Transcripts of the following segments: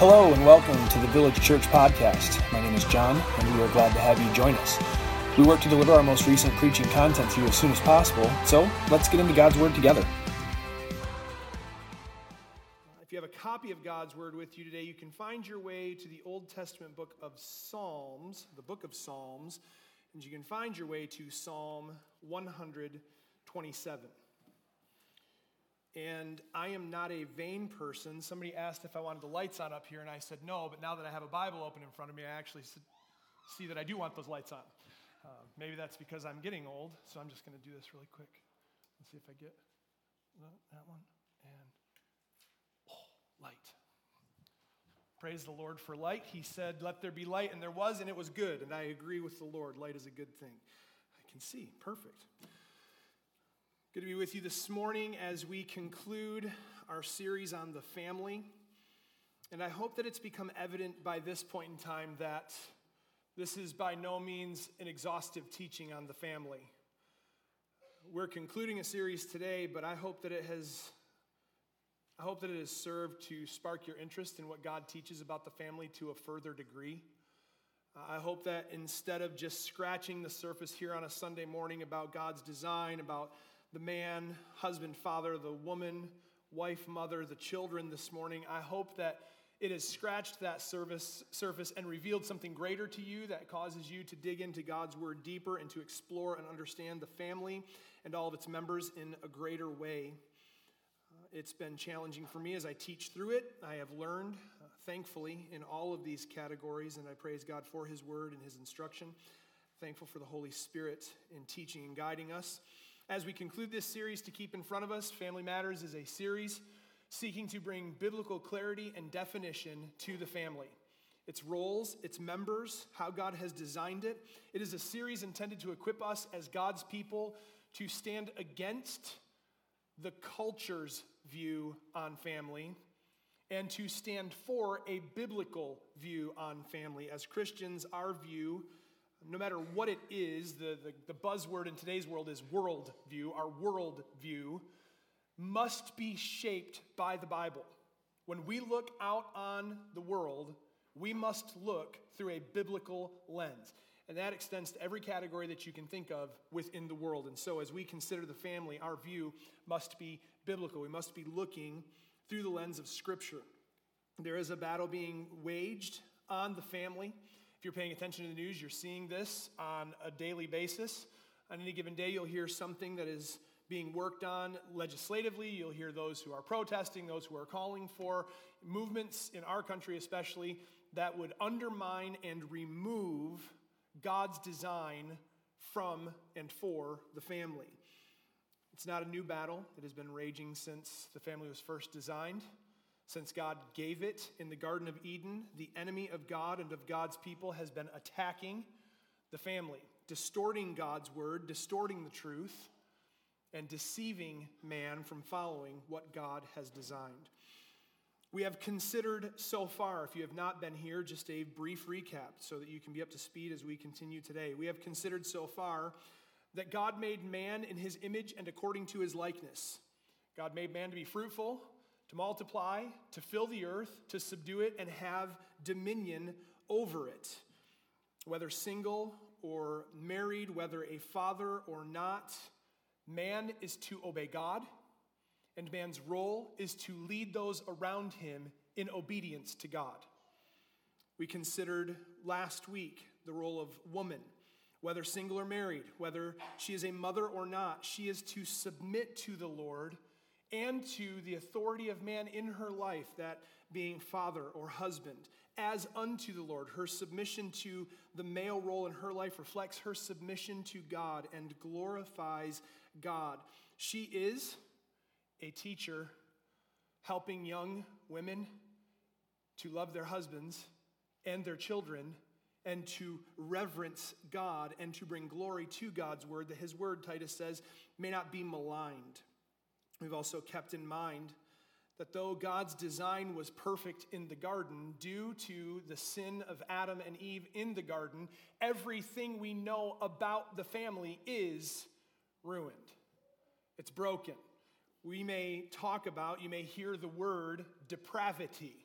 Hello and welcome to the Village Church Podcast. My name is John, and we are glad to have you join us. We work to deliver our most recent preaching content to you as soon as possible, so let's get into God's Word together. If you have a copy of God's Word with you today, you can find your way to the Old Testament book of Psalms, the book of Psalms, and you can find your way to Psalm 127. And I am not a vain person. Somebody asked if I wanted the lights on up here, and I said no, but now that I have a Bible open in front of me, I actually see that I do want those lights on. Uh, maybe that's because I'm getting old, so I'm just going to do this really quick. Let's see if I get that one. And, oh, light. Praise the Lord for light. He said, Let there be light, and there was, and it was good. And I agree with the Lord. Light is a good thing. I can see. Perfect. Good to be with you this morning as we conclude our series on the family. And I hope that it's become evident by this point in time that this is by no means an exhaustive teaching on the family. We're concluding a series today, but I hope that it has I hope that it has served to spark your interest in what God teaches about the family to a further degree. I hope that instead of just scratching the surface here on a Sunday morning about God's design, about the man, husband, father, the woman, wife, mother, the children this morning. I hope that it has scratched that surface, surface and revealed something greater to you that causes you to dig into God's word deeper and to explore and understand the family and all of its members in a greater way. Uh, it's been challenging for me as I teach through it. I have learned, uh, thankfully, in all of these categories, and I praise God for His word and His instruction. Thankful for the Holy Spirit in teaching and guiding us. As we conclude this series to keep in front of us, Family Matters is a series seeking to bring biblical clarity and definition to the family. Its roles, its members, how God has designed it. It is a series intended to equip us as God's people to stand against the culture's view on family and to stand for a biblical view on family. As Christians, our view no matter what it is, the, the, the buzzword in today's world is worldview. Our worldview must be shaped by the Bible. When we look out on the world, we must look through a biblical lens. And that extends to every category that you can think of within the world. And so, as we consider the family, our view must be biblical. We must be looking through the lens of Scripture. There is a battle being waged on the family. If you're paying attention to the news, you're seeing this on a daily basis. On any given day, you'll hear something that is being worked on legislatively. You'll hear those who are protesting, those who are calling for movements in our country, especially, that would undermine and remove God's design from and for the family. It's not a new battle, it has been raging since the family was first designed. Since God gave it in the Garden of Eden, the enemy of God and of God's people has been attacking the family, distorting God's word, distorting the truth, and deceiving man from following what God has designed. We have considered so far, if you have not been here, just a brief recap so that you can be up to speed as we continue today. We have considered so far that God made man in his image and according to his likeness. God made man to be fruitful to multiply, to fill the earth, to subdue it, and have dominion over it. Whether single or married, whether a father or not, man is to obey God, and man's role is to lead those around him in obedience to God. We considered last week the role of woman, whether single or married, whether she is a mother or not, she is to submit to the Lord and to the authority of man in her life, that being father or husband, as unto the Lord. Her submission to the male role in her life reflects her submission to God and glorifies God. She is a teacher helping young women to love their husbands and their children and to reverence God and to bring glory to God's word, that his word, Titus says, may not be maligned. We've also kept in mind that though God's design was perfect in the garden, due to the sin of Adam and Eve in the garden, everything we know about the family is ruined. It's broken. We may talk about, you may hear the word depravity.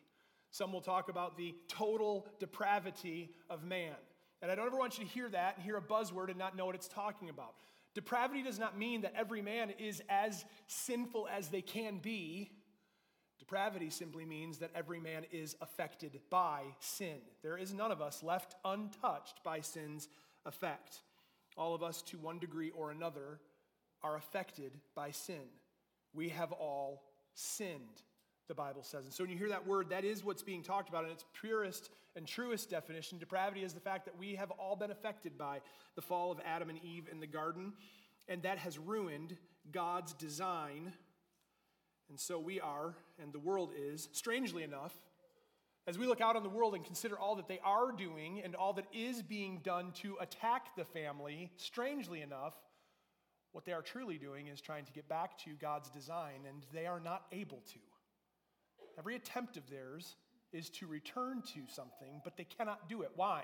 Some will talk about the total depravity of man. And I don't ever want you to hear that and hear a buzzword and not know what it's talking about. Depravity does not mean that every man is as sinful as they can be. Depravity simply means that every man is affected by sin. There is none of us left untouched by sin's effect. All of us, to one degree or another, are affected by sin. We have all sinned, the Bible says. And so when you hear that word, that is what's being talked about in its purest and truest definition. Depravity is the fact that we have all been affected by the fall of Adam and Eve in the garden, and that has ruined God's design. And so we are, and the world is, strangely enough, as we look out on the world and consider all that they are doing and all that is being done to attack the family, strangely enough, what they are truly doing is trying to get back to God's design, and they are not able to. Every attempt of theirs is to return to something, but they cannot do it. Why?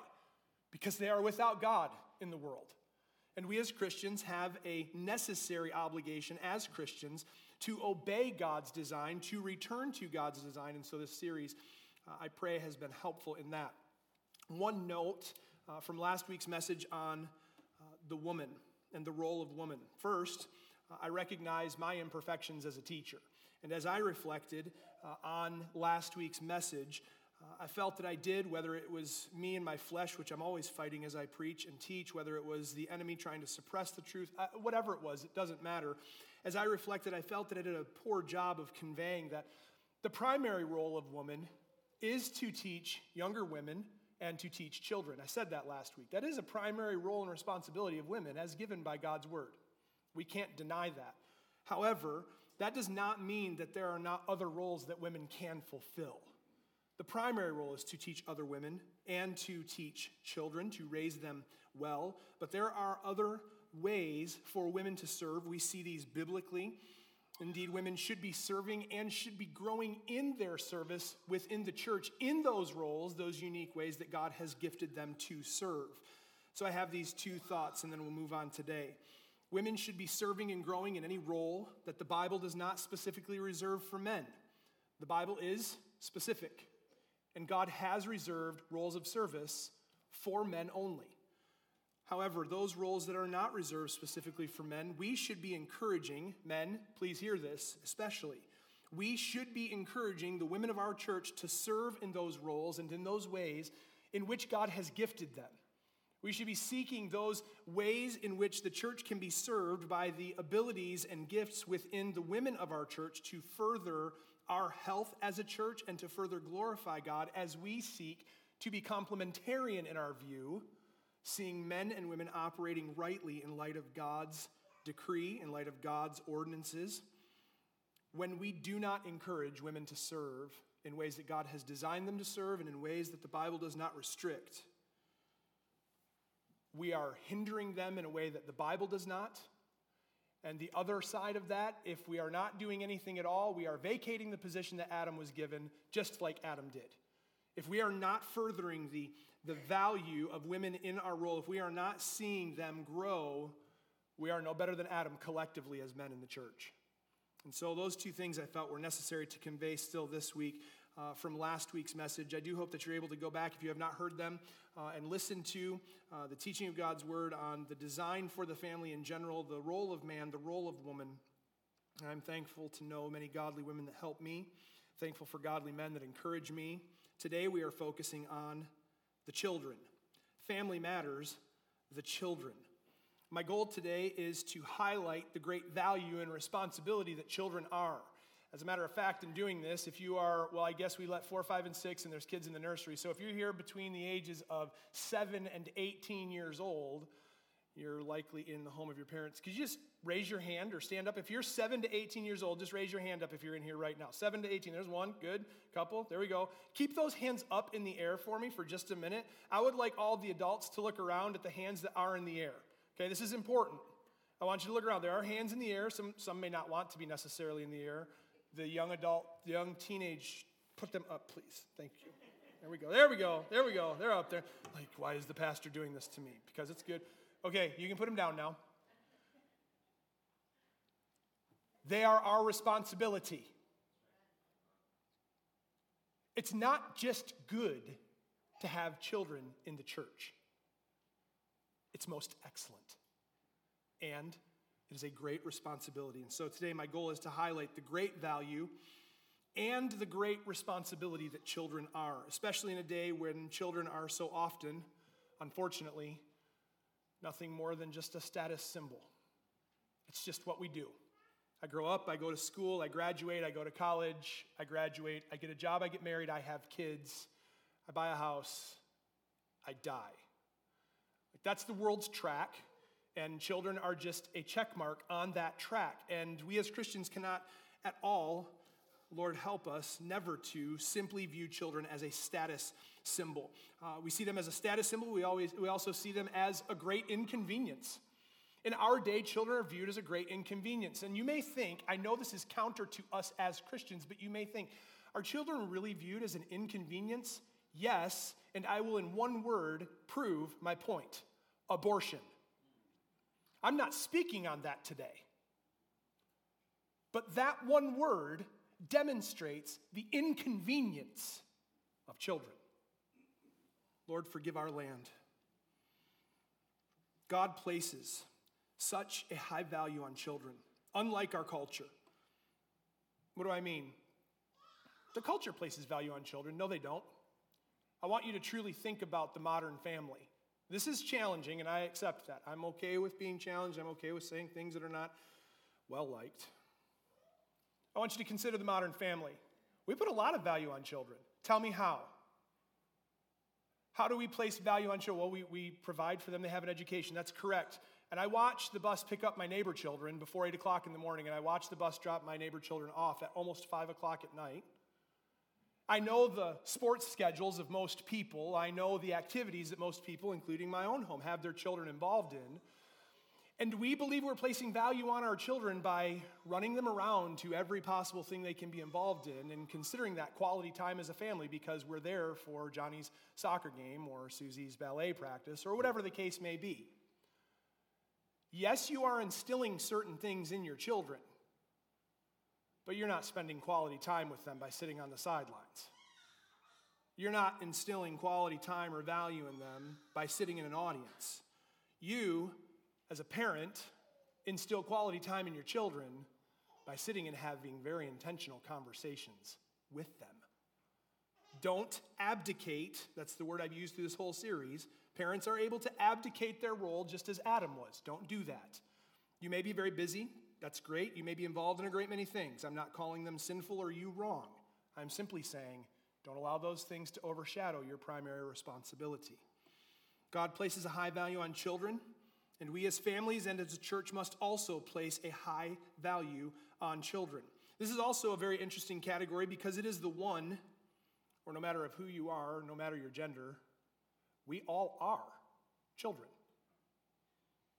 Because they are without God in the world. And we as Christians have a necessary obligation as Christians to obey God's design, to return to God's design. And so this series, uh, I pray, has been helpful in that. One note uh, from last week's message on uh, the woman and the role of woman. First, uh, I recognize my imperfections as a teacher. And as I reflected uh, on last week's message, uh, I felt that I did, whether it was me and my flesh, which I'm always fighting as I preach and teach, whether it was the enemy trying to suppress the truth, uh, whatever it was, it doesn't matter. As I reflected, I felt that I did a poor job of conveying that the primary role of woman is to teach younger women and to teach children. I said that last week. That is a primary role and responsibility of women as given by God's word. We can't deny that. However, that does not mean that there are not other roles that women can fulfill. The primary role is to teach other women and to teach children, to raise them well. But there are other ways for women to serve. We see these biblically. Indeed, women should be serving and should be growing in their service within the church in those roles, those unique ways that God has gifted them to serve. So I have these two thoughts, and then we'll move on today. Women should be serving and growing in any role that the Bible does not specifically reserve for men. The Bible is specific, and God has reserved roles of service for men only. However, those roles that are not reserved specifically for men, we should be encouraging, men, please hear this especially. We should be encouraging the women of our church to serve in those roles and in those ways in which God has gifted them. We should be seeking those ways in which the church can be served by the abilities and gifts within the women of our church to further our health as a church and to further glorify God as we seek to be complementarian in our view, seeing men and women operating rightly in light of God's decree, in light of God's ordinances. When we do not encourage women to serve in ways that God has designed them to serve and in ways that the Bible does not restrict, we are hindering them in a way that the Bible does not. And the other side of that, if we are not doing anything at all, we are vacating the position that Adam was given, just like Adam did. If we are not furthering the, the value of women in our role, if we are not seeing them grow, we are no better than Adam collectively as men in the church. And so, those two things I felt were necessary to convey still this week uh, from last week's message. I do hope that you're able to go back, if you have not heard them, uh, and listen to uh, the teaching of God's word on the design for the family in general, the role of man, the role of woman. And I'm thankful to know many godly women that help me, thankful for godly men that encourage me. Today we are focusing on the children. Family matters, the children. My goal today is to highlight the great value and responsibility that children are. As a matter of fact, in doing this, if you are, well, I guess we let four, five, and six, and there's kids in the nursery. So if you're here between the ages of seven and 18 years old, you're likely in the home of your parents. Could you just raise your hand or stand up? If you're seven to 18 years old, just raise your hand up if you're in here right now. Seven to 18, there's one, good. Couple, there we go. Keep those hands up in the air for me for just a minute. I would like all the adults to look around at the hands that are in the air. Okay, this is important. I want you to look around. There are hands in the air. Some, some may not want to be necessarily in the air the young adult, the young teenage, put them up, please. Thank you. There we go. There we go. There we go. They're up there. Like, why is the pastor doing this to me? Because it's good. Okay, you can put them down now. They are our responsibility. It's not just good to have children in the church, it's most excellent. And it is a great responsibility. And so today, my goal is to highlight the great value and the great responsibility that children are, especially in a day when children are so often, unfortunately, nothing more than just a status symbol. It's just what we do. I grow up, I go to school, I graduate, I go to college, I graduate, I get a job, I get married, I have kids, I buy a house, I die. That's the world's track, and children are just a check mark on that track. And we as Christians cannot at all Lord, help us never to simply view children as a status symbol. Uh, we see them as a status symbol. We, always, we also see them as a great inconvenience. In our day, children are viewed as a great inconvenience. And you may think, I know this is counter to us as Christians, but you may think, are children really viewed as an inconvenience? Yes, and I will, in one word, prove my point abortion. I'm not speaking on that today. But that one word demonstrates the inconvenience of children. Lord, forgive our land. God places such a high value on children, unlike our culture. What do I mean? The culture places value on children. No, they don't. I want you to truly think about the modern family. This is challenging, and I accept that. I'm okay with being challenged. I'm okay with saying things that are not well liked. I want you to consider the modern family. We put a lot of value on children. Tell me how. How do we place value on children? Well, we, we provide for them, they have an education. That's correct. And I watch the bus pick up my neighbor children before 8 o'clock in the morning, and I watch the bus drop my neighbor children off at almost 5 o'clock at night. I know the sports schedules of most people. I know the activities that most people, including my own home, have their children involved in. And we believe we're placing value on our children by running them around to every possible thing they can be involved in and considering that quality time as a family because we're there for Johnny's soccer game or Susie's ballet practice or whatever the case may be. Yes, you are instilling certain things in your children, but you're not spending quality time with them by sitting on the sidelines. You're not instilling quality time or value in them by sitting in an audience. You as a parent, instill quality time in your children by sitting and having very intentional conversations with them. Don't abdicate, that's the word I've used through this whole series. Parents are able to abdicate their role just as Adam was. Don't do that. You may be very busy, that's great. You may be involved in a great many things. I'm not calling them sinful or you wrong. I'm simply saying, don't allow those things to overshadow your primary responsibility. God places a high value on children. And we as families and as a church must also place a high value on children. This is also a very interesting category because it is the one, or no matter of who you are, no matter your gender, we all are children.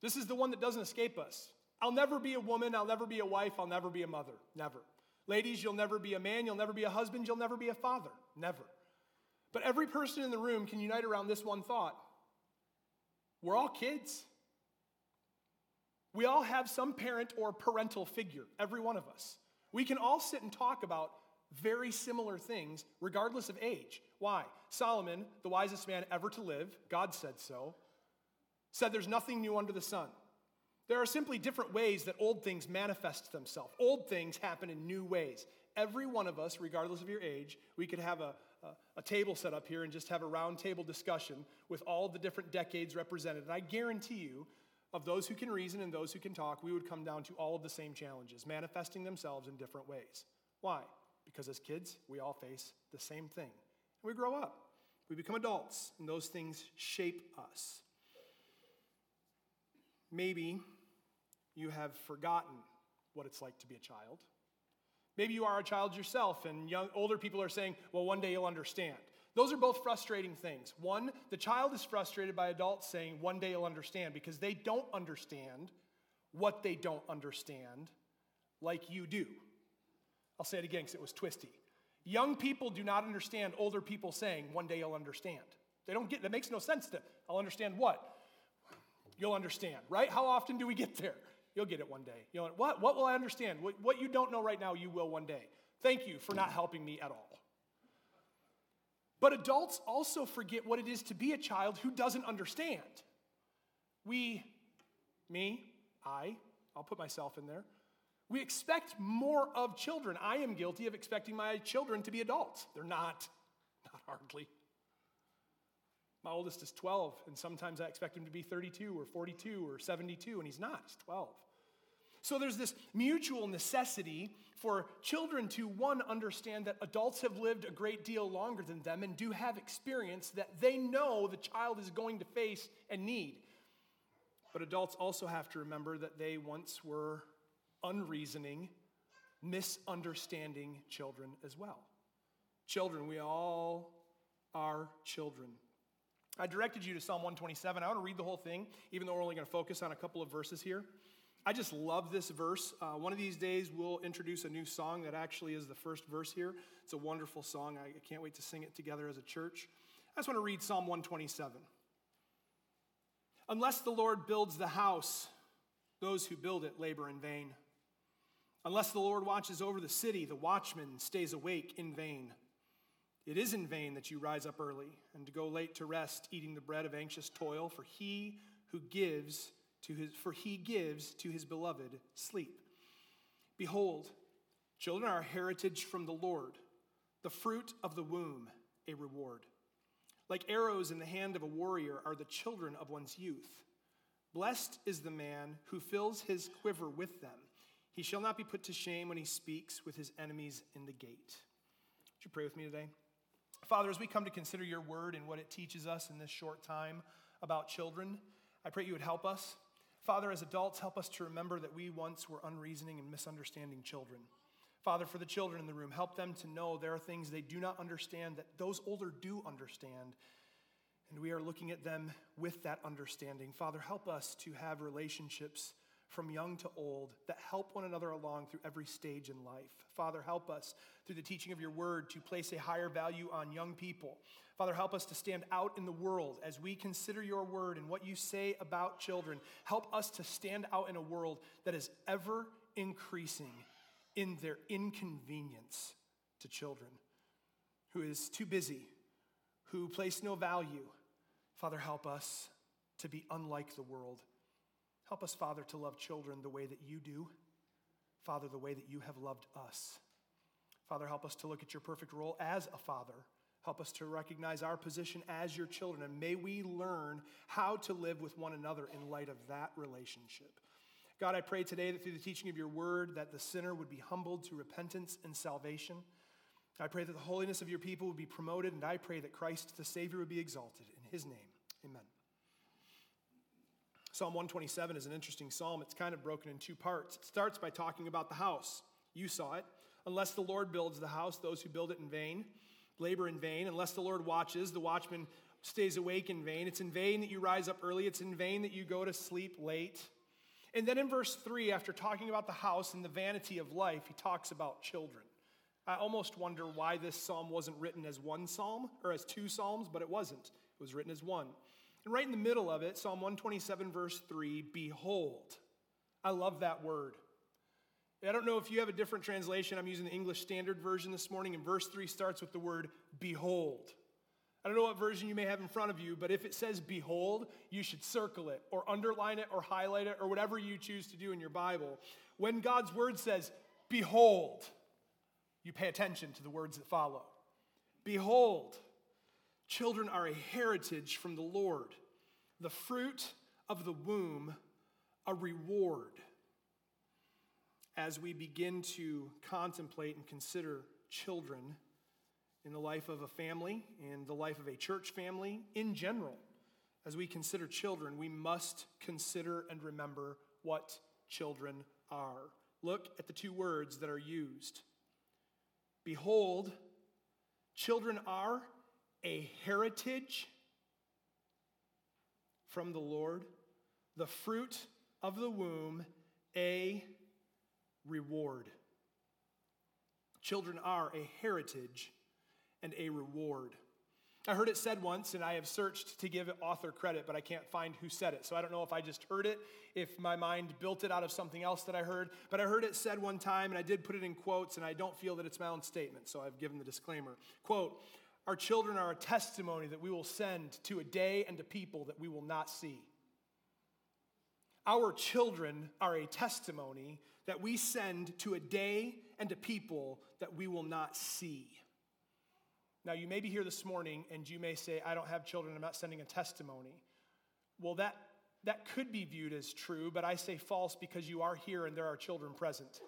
This is the one that doesn't escape us. I'll never be a woman, I'll never be a wife, I'll never be a mother. Never. Ladies, you'll never be a man, you'll never be a husband, you'll never be a father. Never. But every person in the room can unite around this one thought. We're all kids. We all have some parent or parental figure, every one of us. We can all sit and talk about very similar things, regardless of age. Why? Solomon, the wisest man ever to live, God said so, said there's nothing new under the sun. There are simply different ways that old things manifest themselves. Old things happen in new ways. Every one of us, regardless of your age, we could have a, a, a table set up here and just have a round table discussion with all the different decades represented. And I guarantee you of those who can reason and those who can talk, we would come down to all of the same challenges, manifesting themselves in different ways. Why? Because as kids, we all face the same thing. And we grow up, we become adults, and those things shape us. Maybe you have forgotten what it's like to be a child. Maybe you are a child yourself, and young, older people are saying, well, one day you'll understand. Those are both frustrating things. One, the child is frustrated by adults saying, one day you'll understand, because they don't understand what they don't understand like you do. I'll say it again because it was twisty. Young people do not understand older people saying, one day you'll understand. They don't get, that makes no sense to, I'll understand what? You'll understand, right? How often do we get there? You'll get it one day. You'll, what? What will I understand? What, what you don't know right now, you will one day. Thank you for not helping me at all. But adults also forget what it is to be a child who doesn't understand. We, me, I, I'll put myself in there. We expect more of children. I am guilty of expecting my children to be adults. They're not, not hardly. My oldest is 12, and sometimes I expect him to be 32 or 42 or 72, and he's not. He's 12. So there's this mutual necessity for children to, one, understand that adults have lived a great deal longer than them and do have experience that they know the child is going to face and need. But adults also have to remember that they once were unreasoning, misunderstanding children as well. Children, we all are children. I directed you to Psalm 127. I want to read the whole thing, even though we're only going to focus on a couple of verses here. I just love this verse. Uh, one of these days, we'll introduce a new song that actually is the first verse here. It's a wonderful song. I can't wait to sing it together as a church. I just want to read Psalm 127. Unless the Lord builds the house, those who build it labor in vain. Unless the Lord watches over the city, the watchman stays awake in vain. It is in vain that you rise up early and go late to rest, eating the bread of anxious toil, for he who gives to his, for he gives to his beloved sleep. Behold, children are a heritage from the Lord, the fruit of the womb, a reward. Like arrows in the hand of a warrior are the children of one's youth. Blessed is the man who fills his quiver with them. He shall not be put to shame when he speaks with his enemies in the gate. Would you pray with me today? Father, as we come to consider your word and what it teaches us in this short time about children, I pray you would help us. Father, as adults, help us to remember that we once were unreasoning and misunderstanding children. Father, for the children in the room, help them to know there are things they do not understand that those older do understand. And we are looking at them with that understanding. Father, help us to have relationships from young to old that help one another along through every stage in life. Father, help us through the teaching of your word to place a higher value on young people. Father, help us to stand out in the world as we consider your word and what you say about children. Help us to stand out in a world that is ever increasing in their inconvenience to children, who is too busy, who place no value. Father, help us to be unlike the world. Help us, Father, to love children the way that you do. Father, the way that you have loved us. Father, help us to look at your perfect role as a father. Help us to recognize our position as your children, and may we learn how to live with one another in light of that relationship. God, I pray today that through the teaching of your word, that the sinner would be humbled to repentance and salvation. I pray that the holiness of your people would be promoted, and I pray that Christ the Savior would be exalted. In his name, amen. Psalm 127 is an interesting psalm. It's kind of broken in two parts. It starts by talking about the house. You saw it. Unless the Lord builds the house, those who build it in vain labor in vain. Unless the Lord watches, the watchman stays awake in vain. It's in vain that you rise up early, it's in vain that you go to sleep late. And then in verse 3, after talking about the house and the vanity of life, he talks about children. I almost wonder why this psalm wasn't written as one psalm or as two psalms, but it wasn't. It was written as one. And right in the middle of it, Psalm 127, verse 3 Behold. I love that word. I don't know if you have a different translation. I'm using the English Standard Version this morning, and verse 3 starts with the word behold. I don't know what version you may have in front of you, but if it says behold, you should circle it or underline it or highlight it or whatever you choose to do in your Bible. When God's word says behold, you pay attention to the words that follow. Behold, Children are a heritage from the Lord, the fruit of the womb, a reward. As we begin to contemplate and consider children in the life of a family, in the life of a church family in general, as we consider children, we must consider and remember what children are. Look at the two words that are used. Behold, children are a heritage from the Lord, the fruit of the womb, a reward. Children are a heritage and a reward. I heard it said once, and I have searched to give author credit, but I can't find who said it. So I don't know if I just heard it, if my mind built it out of something else that I heard. But I heard it said one time, and I did put it in quotes, and I don't feel that it's my own statement, so I've given the disclaimer. Quote Our children are a testimony that we will send to a day and to people that we will not see. Our children are a testimony that we send to a day and to people that we will not see. Now, you may be here this morning and you may say, I don't have children, I'm not sending a testimony. Well, that, that could be viewed as true, but I say false because you are here and there are children present.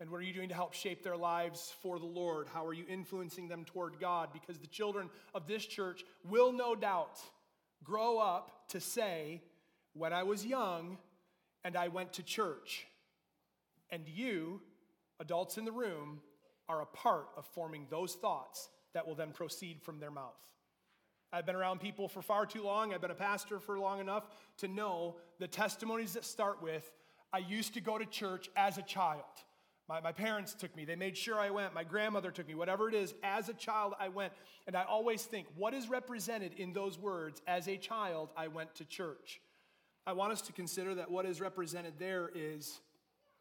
And what are you doing to help shape their lives for the Lord? How are you influencing them toward God? Because the children of this church will no doubt grow up to say, When I was young and I went to church. And you, adults in the room, are a part of forming those thoughts that will then proceed from their mouth. I've been around people for far too long. I've been a pastor for long enough to know the testimonies that start with I used to go to church as a child. My, my parents took me. They made sure I went. My grandmother took me. Whatever it is, as a child, I went. And I always think, what is represented in those words? As a child, I went to church. I want us to consider that what is represented there is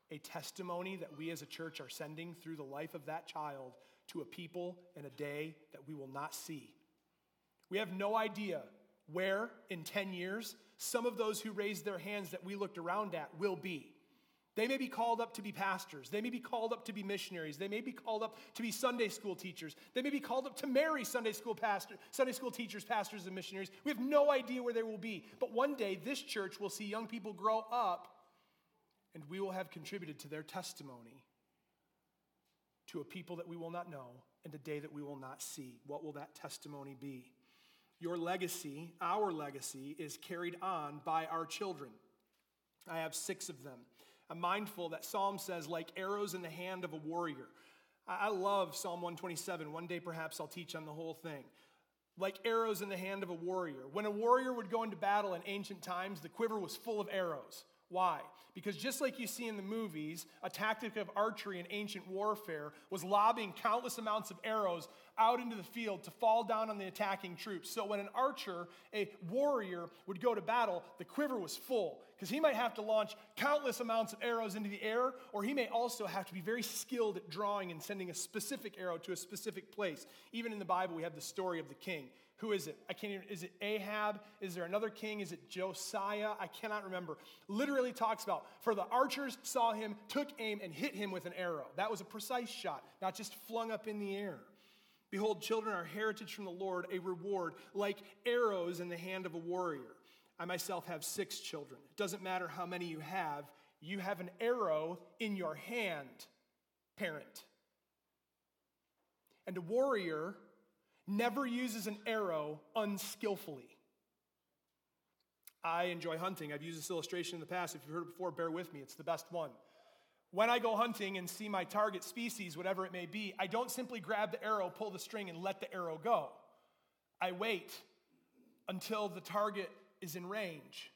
a testimony that we as a church are sending through the life of that child to a people in a day that we will not see. We have no idea where in 10 years some of those who raised their hands that we looked around at will be. They may be called up to be pastors. They may be called up to be missionaries. They may be called up to be Sunday school teachers. They may be called up to marry Sunday school pastor, Sunday school teachers, pastors, and missionaries. We have no idea where they will be. But one day, this church will see young people grow up, and we will have contributed to their testimony to a people that we will not know and a day that we will not see. What will that testimony be? Your legacy, our legacy, is carried on by our children. I have six of them. I'm mindful that Psalm says, like arrows in the hand of a warrior. I love Psalm 127. One day, perhaps, I'll teach on the whole thing. Like arrows in the hand of a warrior. When a warrior would go into battle in ancient times, the quiver was full of arrows. Why? Because just like you see in the movies, a tactic of archery in ancient warfare was lobbing countless amounts of arrows out into the field to fall down on the attacking troops. So when an archer, a warrior, would go to battle, the quiver was full because he might have to launch countless amounts of arrows into the air, or he may also have to be very skilled at drawing and sending a specific arrow to a specific place. Even in the Bible, we have the story of the king. Who is it? I can't even, is it Ahab? Is there another king? Is it Josiah? I cannot remember. Literally talks about, for the archers saw him, took aim, and hit him with an arrow. That was a precise shot, not just flung up in the air. Behold, children are heritage from the Lord, a reward, like arrows in the hand of a warrior. I myself have six children. It doesn't matter how many you have, you have an arrow in your hand, parent. And a warrior never uses an arrow unskillfully. I enjoy hunting. I've used this illustration in the past. If you've heard it before, bear with me. It's the best one. When I go hunting and see my target species, whatever it may be, I don't simply grab the arrow, pull the string, and let the arrow go. I wait until the target is in range,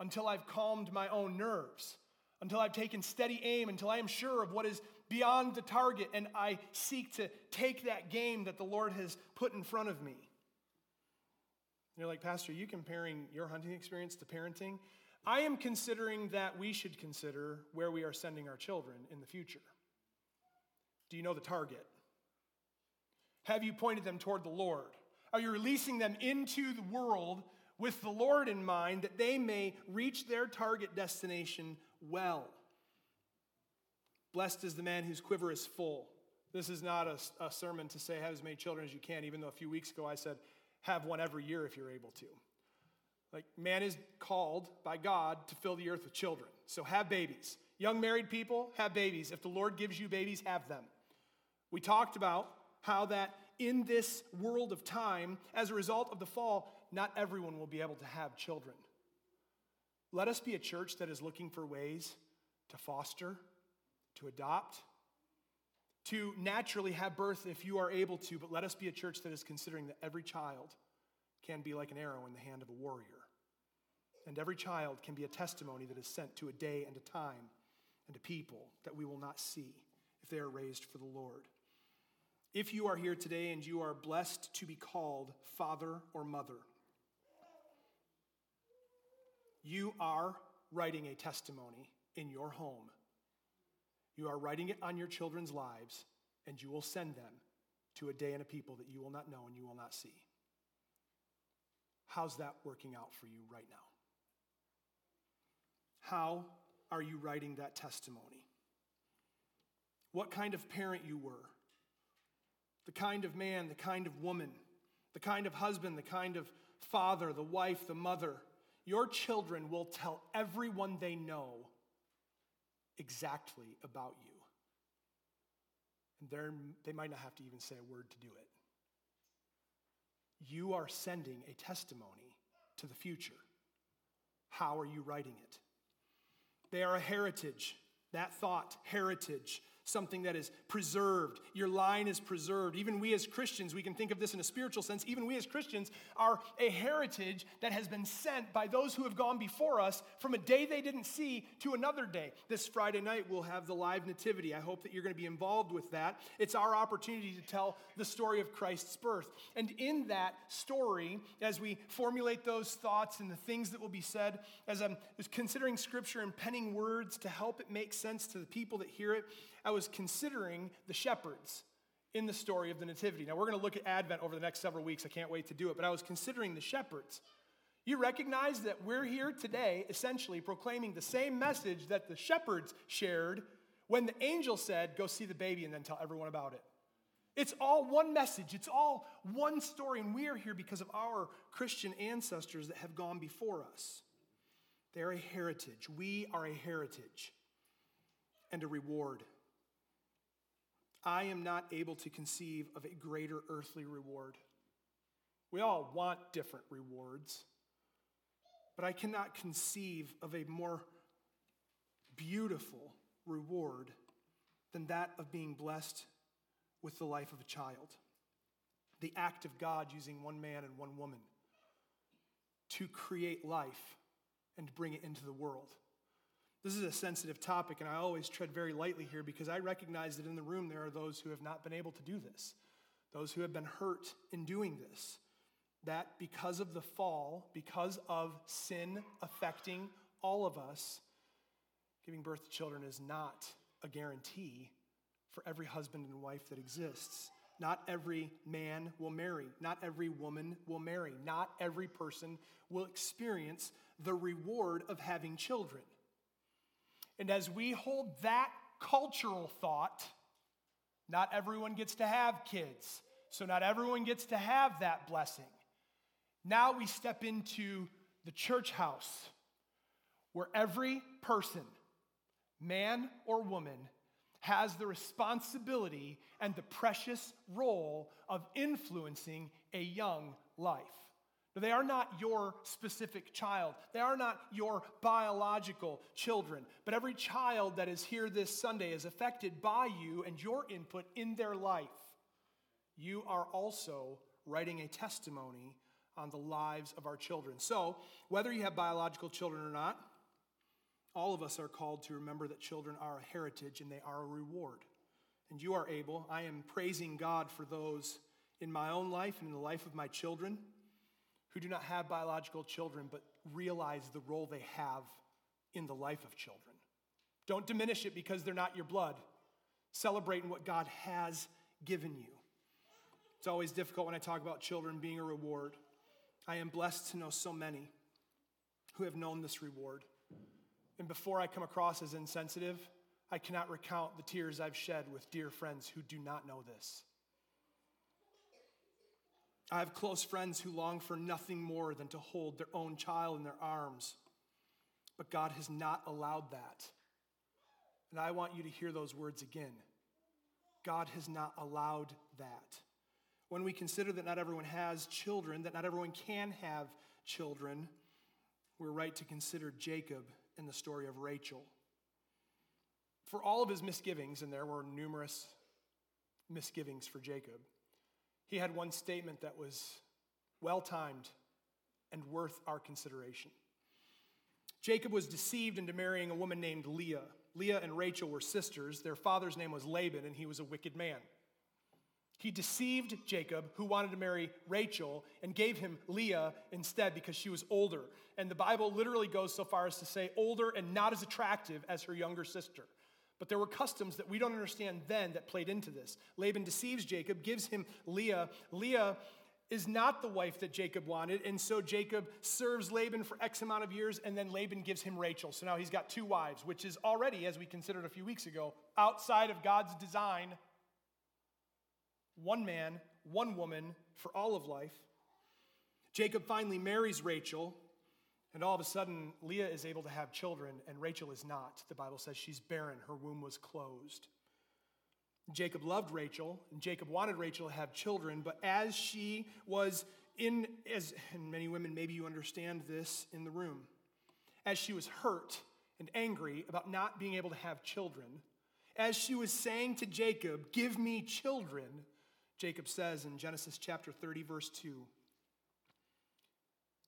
until I've calmed my own nerves, until I've taken steady aim, until I am sure of what is beyond the target, and I seek to take that game that the Lord has put in front of me. You're like, Pastor, are you comparing your hunting experience to parenting? I am considering that we should consider where we are sending our children in the future. Do you know the target? Have you pointed them toward the Lord? Are you releasing them into the world with the Lord in mind that they may reach their target destination well? Blessed is the man whose quiver is full. This is not a, a sermon to say have as many children as you can, even though a few weeks ago I said have one every year if you're able to. Like, man is called by God to fill the earth with children. So have babies. Young married people, have babies. If the Lord gives you babies, have them. We talked about how that in this world of time, as a result of the fall, not everyone will be able to have children. Let us be a church that is looking for ways to foster, to adopt, to naturally have birth if you are able to, but let us be a church that is considering that every child can be like an arrow in the hand of a warrior. And every child can be a testimony that is sent to a day and a time and a people that we will not see if they are raised for the Lord. If you are here today and you are blessed to be called father or mother, you are writing a testimony in your home. You are writing it on your children's lives, and you will send them to a day and a people that you will not know and you will not see. How's that working out for you right now? How are you writing that testimony? What kind of parent you were, the kind of man, the kind of woman, the kind of husband, the kind of father, the wife, the mother. Your children will tell everyone they know exactly about you. And they might not have to even say a word to do it. You are sending a testimony to the future. How are you writing it? They are a heritage. That thought, heritage, something that is preserved. Your line is preserved. Even we as Christians, we can think of this in a spiritual sense, even we as Christians are a heritage that has been sent by those who have gone before us from a day they didn't see to another day. This Friday night, we'll have the live nativity. I hope that you're going to be involved with that. It's our opportunity to tell the story of Christ's birth. And in that story, as we formulate those thoughts and the things that will be said, as I'm considering scripture and penning words to help it make sense to the people that hear it, I was considering the shepherds in the story of the Nativity. Now, we're going to look at Advent over the next several weeks. I can't wait to do it, but I was considering the shepherds. You recognize that we're here today essentially proclaiming the same message that the shepherds shared when the angel said, Go see the baby and then tell everyone about it. It's all one message, it's all one story, and we are here because of our Christian ancestors that have gone before us. They're a heritage. We are a heritage and a reward. I am not able to conceive of a greater earthly reward. We all want different rewards, but I cannot conceive of a more beautiful reward than that of being blessed with the life of a child. The act of God using one man and one woman to create life and bring it into the world. This is a sensitive topic, and I always tread very lightly here because I recognize that in the room there are those who have not been able to do this, those who have been hurt in doing this. That because of the fall, because of sin affecting all of us, giving birth to children is not a guarantee for every husband and wife that exists. Not every man will marry. Not every woman will marry. Not every person will experience the reward of having children. And as we hold that cultural thought, not everyone gets to have kids. So, not everyone gets to have that blessing. Now we step into the church house where every person, man or woman, has the responsibility and the precious role of influencing a young life. They are not your specific child. They are not your biological children. But every child that is here this Sunday is affected by you and your input in their life. You are also writing a testimony on the lives of our children. So, whether you have biological children or not, all of us are called to remember that children are a heritage and they are a reward. And you are able, I am praising God for those in my own life and in the life of my children who do not have biological children but realize the role they have in the life of children. Don't diminish it because they're not your blood. Celebrate in what God has given you. It's always difficult when I talk about children being a reward. I am blessed to know so many who have known this reward. And before I come across as insensitive, I cannot recount the tears I've shed with dear friends who do not know this. I have close friends who long for nothing more than to hold their own child in their arms. But God has not allowed that. And I want you to hear those words again. God has not allowed that. When we consider that not everyone has children, that not everyone can have children, we're right to consider Jacob in the story of Rachel. For all of his misgivings, and there were numerous misgivings for Jacob, he had one statement that was well timed and worth our consideration. Jacob was deceived into marrying a woman named Leah. Leah and Rachel were sisters. Their father's name was Laban, and he was a wicked man. He deceived Jacob, who wanted to marry Rachel, and gave him Leah instead because she was older. And the Bible literally goes so far as to say older and not as attractive as her younger sister. But there were customs that we don't understand then that played into this. Laban deceives Jacob, gives him Leah. Leah is not the wife that Jacob wanted, and so Jacob serves Laban for X amount of years, and then Laban gives him Rachel. So now he's got two wives, which is already, as we considered a few weeks ago, outside of God's design. One man, one woman for all of life. Jacob finally marries Rachel, and all of a sudden, Leah is able to have children, and Rachel is not. The Bible says she's barren, her womb was closed. Jacob loved Rachel, and Jacob wanted Rachel to have children, but as she was in, as and many women, maybe you understand this in the room, as she was hurt and angry about not being able to have children, as she was saying to Jacob, Give me children, Jacob says in Genesis chapter 30, verse 2,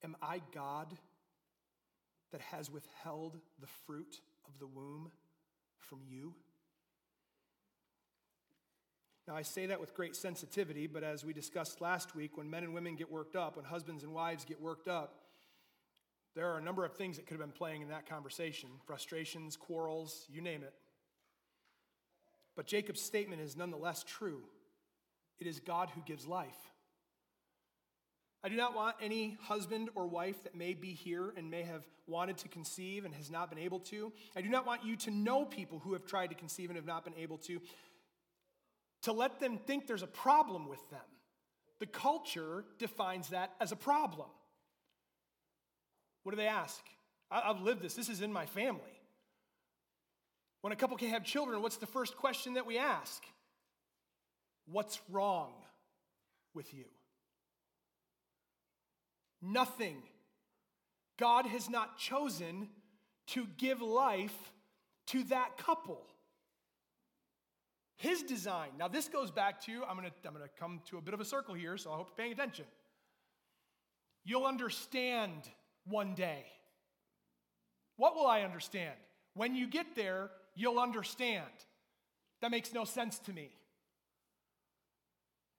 Am I God that has withheld the fruit of the womb from you? Now, I say that with great sensitivity, but as we discussed last week, when men and women get worked up, when husbands and wives get worked up, there are a number of things that could have been playing in that conversation frustrations, quarrels, you name it. But Jacob's statement is nonetheless true it is God who gives life. I do not want any husband or wife that may be here and may have wanted to conceive and has not been able to. I do not want you to know people who have tried to conceive and have not been able to to let them think there's a problem with them. The culture defines that as a problem. What do they ask? I've lived this, this is in my family. When a couple can have children, what's the first question that we ask? What's wrong with you? Nothing. God has not chosen to give life to that couple. His design. Now, this goes back to, I'm to I'm to come to a bit of a circle here, so I hope you're paying attention. You'll understand one day. What will I understand? When you get there, you'll understand. That makes no sense to me.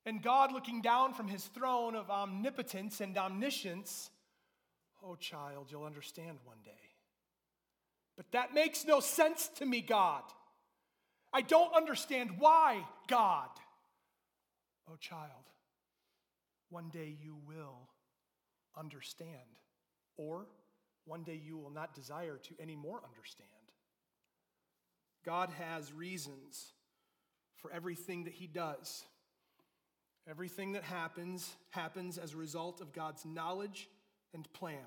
And God, looking down from his throne of omnipotence and omniscience, oh, child, you'll understand one day. But that makes no sense to me, God. I don't understand why, God. Oh, child, one day you will understand, or one day you will not desire to any more understand. God has reasons for everything that He does. Everything that happens happens as a result of God's knowledge and plan,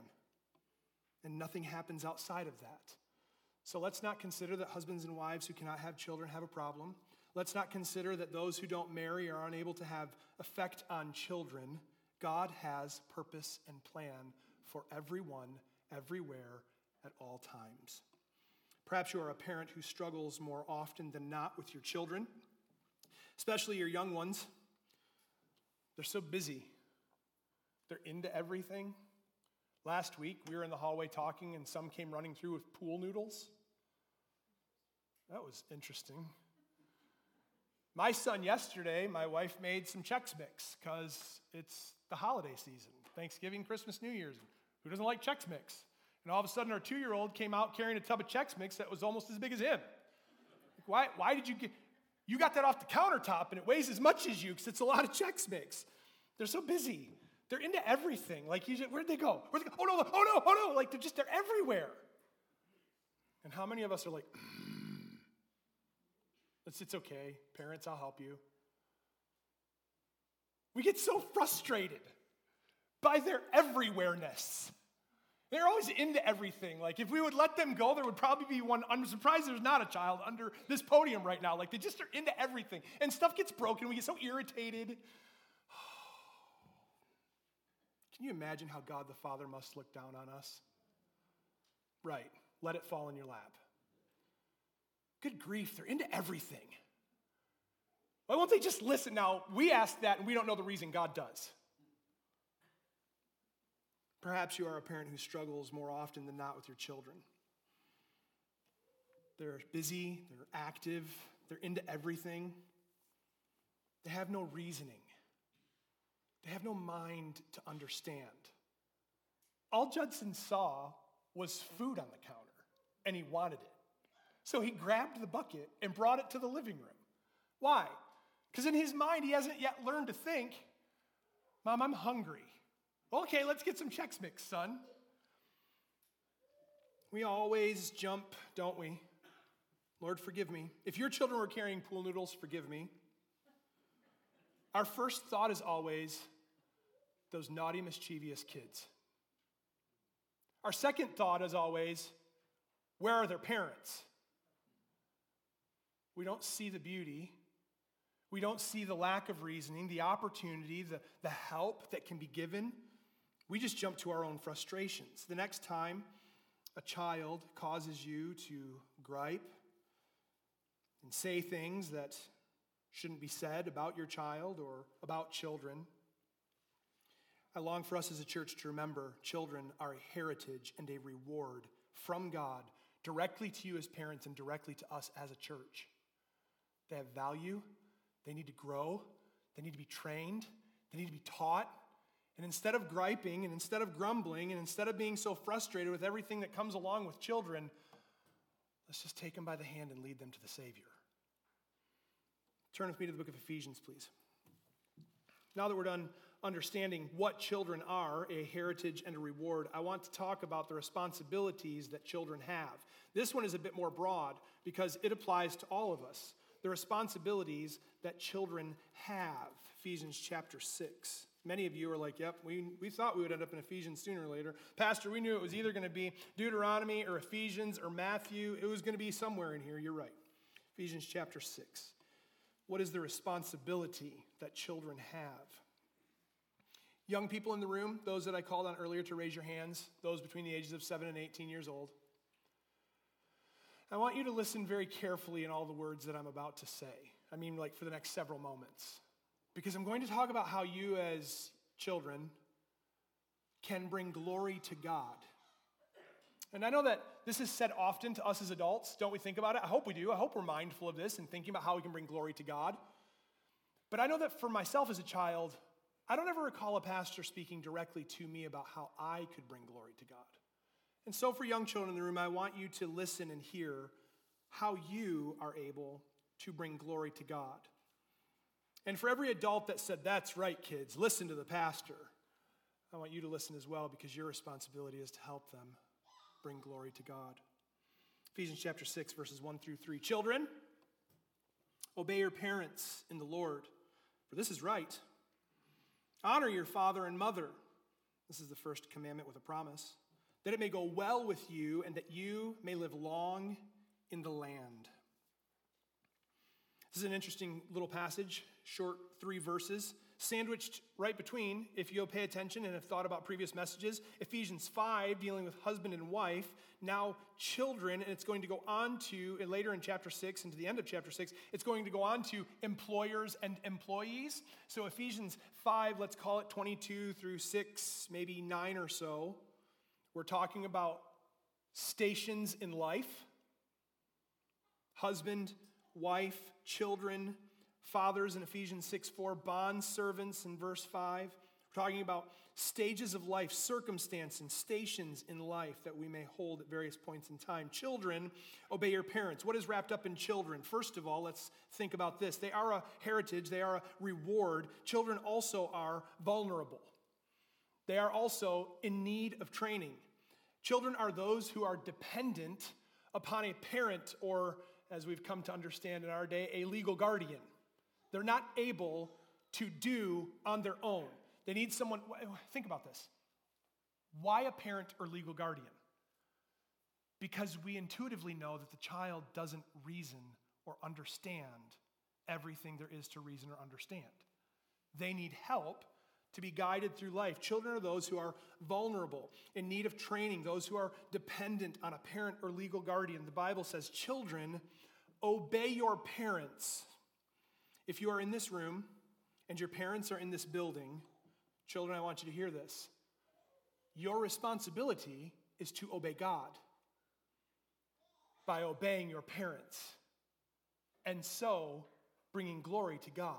and nothing happens outside of that. So let's not consider that husbands and wives who cannot have children have a problem. Let's not consider that those who don't marry are unable to have effect on children. God has purpose and plan for everyone, everywhere, at all times. Perhaps you are a parent who struggles more often than not with your children, especially your young ones. They're so busy, they're into everything. Last week, we were in the hallway talking, and some came running through with pool noodles. That was interesting. My son, yesterday, my wife made some Chex Mix because it's the holiday season Thanksgiving, Christmas, New Year's. Who doesn't like Chex Mix? And all of a sudden, our two year old came out carrying a tub of Chex Mix that was almost as big as him. Why, why did you get, you got that off the countertop and it weighs as much as you because it's a lot of Chex Mix. They're so busy. They're into everything. Like, you just, where'd they go? Where'd they go? Oh no, oh no, oh no. Like, they're just, they're everywhere. And how many of us are like, mm. it's, it's okay. Parents, I'll help you. We get so frustrated by their everywhereness. They're always into everything. Like, if we would let them go, there would probably be one. I'm surprised there's not a child under this podium right now. Like, they just are into everything. And stuff gets broken. We get so irritated. Can you imagine how God the Father must look down on us? Right. Let it fall in your lap. Good grief, they're into everything. Why won't they just listen? Now, we ask that and we don't know the reason God does. Perhaps you are a parent who struggles more often than not with your children. They're busy, they're active, they're into everything. They have no reasoning. They have no mind to understand. All Judson saw was food on the counter, and he wanted it. So he grabbed the bucket and brought it to the living room. Why? Because in his mind, he hasn't yet learned to think, Mom, I'm hungry. Okay, let's get some Chex Mix, son. We always jump, don't we? Lord, forgive me. If your children were carrying pool noodles, forgive me. Our first thought is always those naughty, mischievous kids. Our second thought is always, where are their parents? We don't see the beauty. We don't see the lack of reasoning, the opportunity, the, the help that can be given. We just jump to our own frustrations. The next time a child causes you to gripe and say things that shouldn't be said about your child or about children, I long for us as a church to remember children are a heritage and a reward from God directly to you as parents and directly to us as a church. They have value, they need to grow, they need to be trained, they need to be taught. And instead of griping and instead of grumbling and instead of being so frustrated with everything that comes along with children, let's just take them by the hand and lead them to the Savior. Turn with me to the book of Ephesians, please. Now that we're done understanding what children are, a heritage and a reward, I want to talk about the responsibilities that children have. This one is a bit more broad because it applies to all of us. The responsibilities that children have. Ephesians chapter 6. Many of you are like, yep, we, we thought we would end up in Ephesians sooner or later. Pastor, we knew it was either going to be Deuteronomy or Ephesians or Matthew. It was going to be somewhere in here. You're right. Ephesians chapter 6. What is the responsibility that children have? Young people in the room, those that I called on earlier to raise your hands, those between the ages of 7 and 18 years old. I want you to listen very carefully in all the words that I'm about to say. I mean, like for the next several moments. Because I'm going to talk about how you, as children, can bring glory to God. And I know that this is said often to us as adults. Don't we think about it? I hope we do. I hope we're mindful of this and thinking about how we can bring glory to God. But I know that for myself as a child, I don't ever recall a pastor speaking directly to me about how I could bring glory to God. And so, for young children in the room, I want you to listen and hear how you are able to bring glory to God. And for every adult that said, That's right, kids, listen to the pastor, I want you to listen as well because your responsibility is to help them bring glory to God. Ephesians chapter 6, verses 1 through 3. Children, obey your parents in the Lord, for this is right. Honor your father and mother. This is the first commandment with a promise that it may go well with you and that you may live long in the land. This is an interesting little passage, short three verses, sandwiched right between, if you'll pay attention and have thought about previous messages, Ephesians 5, dealing with husband and wife, now children, and it's going to go on to, later in chapter 6 and to the end of chapter 6, it's going to go on to employers and employees. So Ephesians 5, let's call it 22 through 6, maybe 9 or so, we're talking about stations in life husband, wife, children, fathers in Ephesians 6 4, bond servants in verse 5. We're talking about stages of life, circumstance, and stations in life that we may hold at various points in time. Children, obey your parents. What is wrapped up in children? First of all, let's think about this. They are a heritage, they are a reward. Children also are vulnerable. They are also in need of training. Children are those who are dependent upon a parent, or as we've come to understand in our day, a legal guardian. They're not able to do on their own. They need someone. Think about this. Why a parent or legal guardian? Because we intuitively know that the child doesn't reason or understand everything there is to reason or understand. They need help to be guided through life. Children are those who are vulnerable, in need of training, those who are dependent on a parent or legal guardian. The Bible says, Children, obey your parents. If you are in this room and your parents are in this building, children, I want you to hear this. Your responsibility is to obey God by obeying your parents and so bringing glory to God.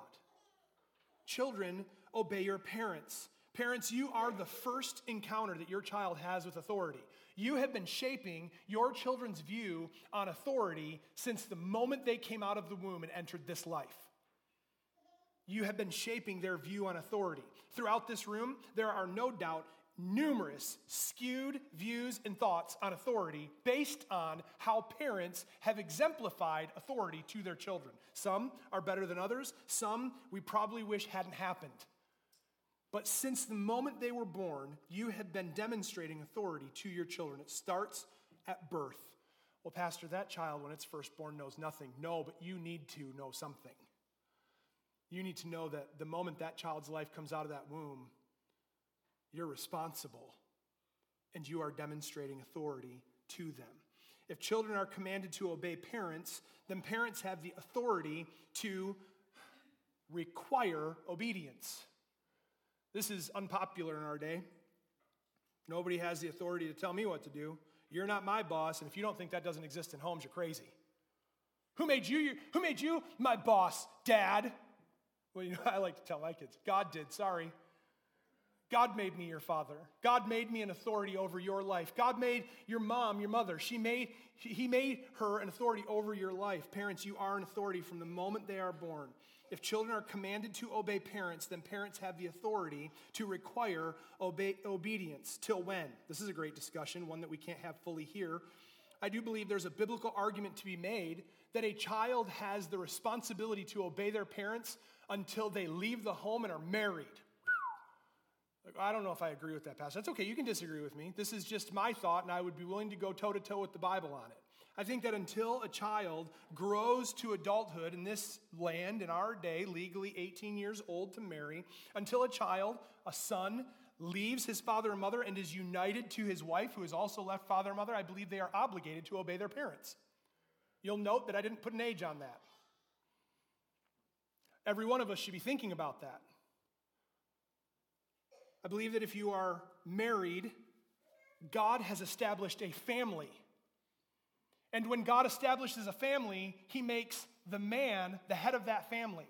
Children, obey your parents. Parents, you are the first encounter that your child has with authority. You have been shaping your children's view on authority since the moment they came out of the womb and entered this life. You have been shaping their view on authority. Throughout this room, there are no doubt numerous skewed views and thoughts on authority based on how parents have exemplified authority to their children. Some are better than others, some we probably wish hadn't happened. But since the moment they were born, you have been demonstrating authority to your children. It starts at birth. Well, Pastor, that child, when it's first born, knows nothing. No, but you need to know something. You need to know that the moment that child's life comes out of that womb, you're responsible and you are demonstrating authority to them. If children are commanded to obey parents, then parents have the authority to require obedience. This is unpopular in our day. Nobody has the authority to tell me what to do. You're not my boss, and if you don't think that doesn't exist in homes, you're crazy. Who made you? Who made you my boss, Dad? Well, you know, I like to tell my kids, God did, sorry. God made me your father. God made me an authority over your life. God made your mom, your mother. She made, he made her an authority over your life. Parents, you are an authority from the moment they are born. If children are commanded to obey parents, then parents have the authority to require obey, obedience. Till when? This is a great discussion, one that we can't have fully here. I do believe there's a biblical argument to be made that a child has the responsibility to obey their parents until they leave the home and are married. I don't know if I agree with that, Pastor. That's okay. You can disagree with me. This is just my thought, and I would be willing to go toe to toe with the Bible on it. I think that until a child grows to adulthood in this land, in our day, legally 18 years old to marry, until a child, a son, leaves his father and mother and is united to his wife, who has also left father and mother, I believe they are obligated to obey their parents. You'll note that I didn't put an age on that. Every one of us should be thinking about that. I believe that if you are married, God has established a family. And when God establishes a family, he makes the man the head of that family.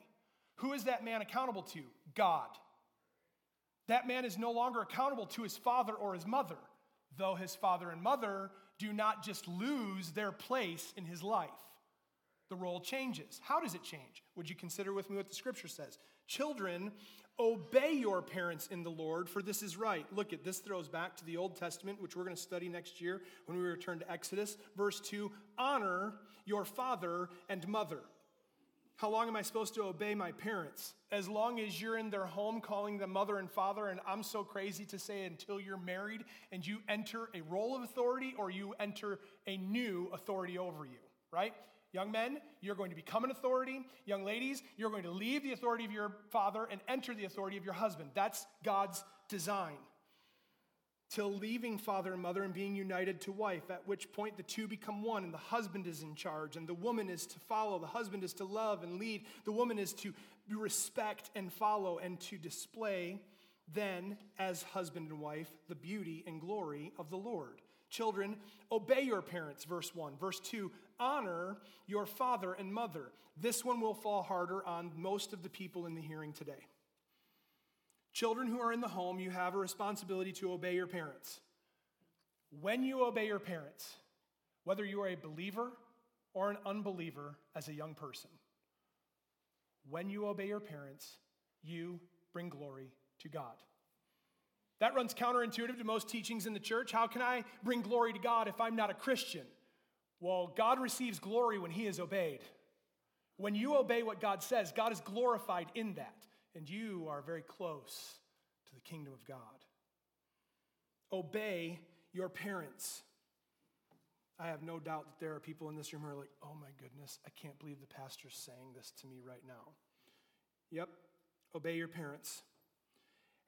Who is that man accountable to? God. That man is no longer accountable to his father or his mother, though his father and mother do not just lose their place in his life. The role changes. How does it change? Would you consider with me what the scripture says? Children, obey your parents in the Lord, for this is right. Look at this throws back to the Old Testament, which we're going to study next year when we return to Exodus. Verse 2 Honor your father and mother. How long am I supposed to obey my parents? As long as you're in their home calling them mother and father, and I'm so crazy to say until you're married and you enter a role of authority or you enter a new authority over you, right? Young men, you're going to become an authority. Young ladies, you're going to leave the authority of your father and enter the authority of your husband. That's God's design. Till leaving father and mother and being united to wife, at which point the two become one, and the husband is in charge, and the woman is to follow. The husband is to love and lead. The woman is to respect and follow and to display, then, as husband and wife, the beauty and glory of the Lord. Children, obey your parents, verse 1. Verse 2, honor your father and mother. This one will fall harder on most of the people in the hearing today. Children who are in the home, you have a responsibility to obey your parents. When you obey your parents, whether you are a believer or an unbeliever as a young person, when you obey your parents, you bring glory to God. That runs counterintuitive to most teachings in the church. How can I bring glory to God if I'm not a Christian? Well, God receives glory when he is obeyed. When you obey what God says, God is glorified in that, and you are very close to the kingdom of God. Obey your parents. I have no doubt that there are people in this room who are like, oh my goodness, I can't believe the pastor's saying this to me right now. Yep, obey your parents.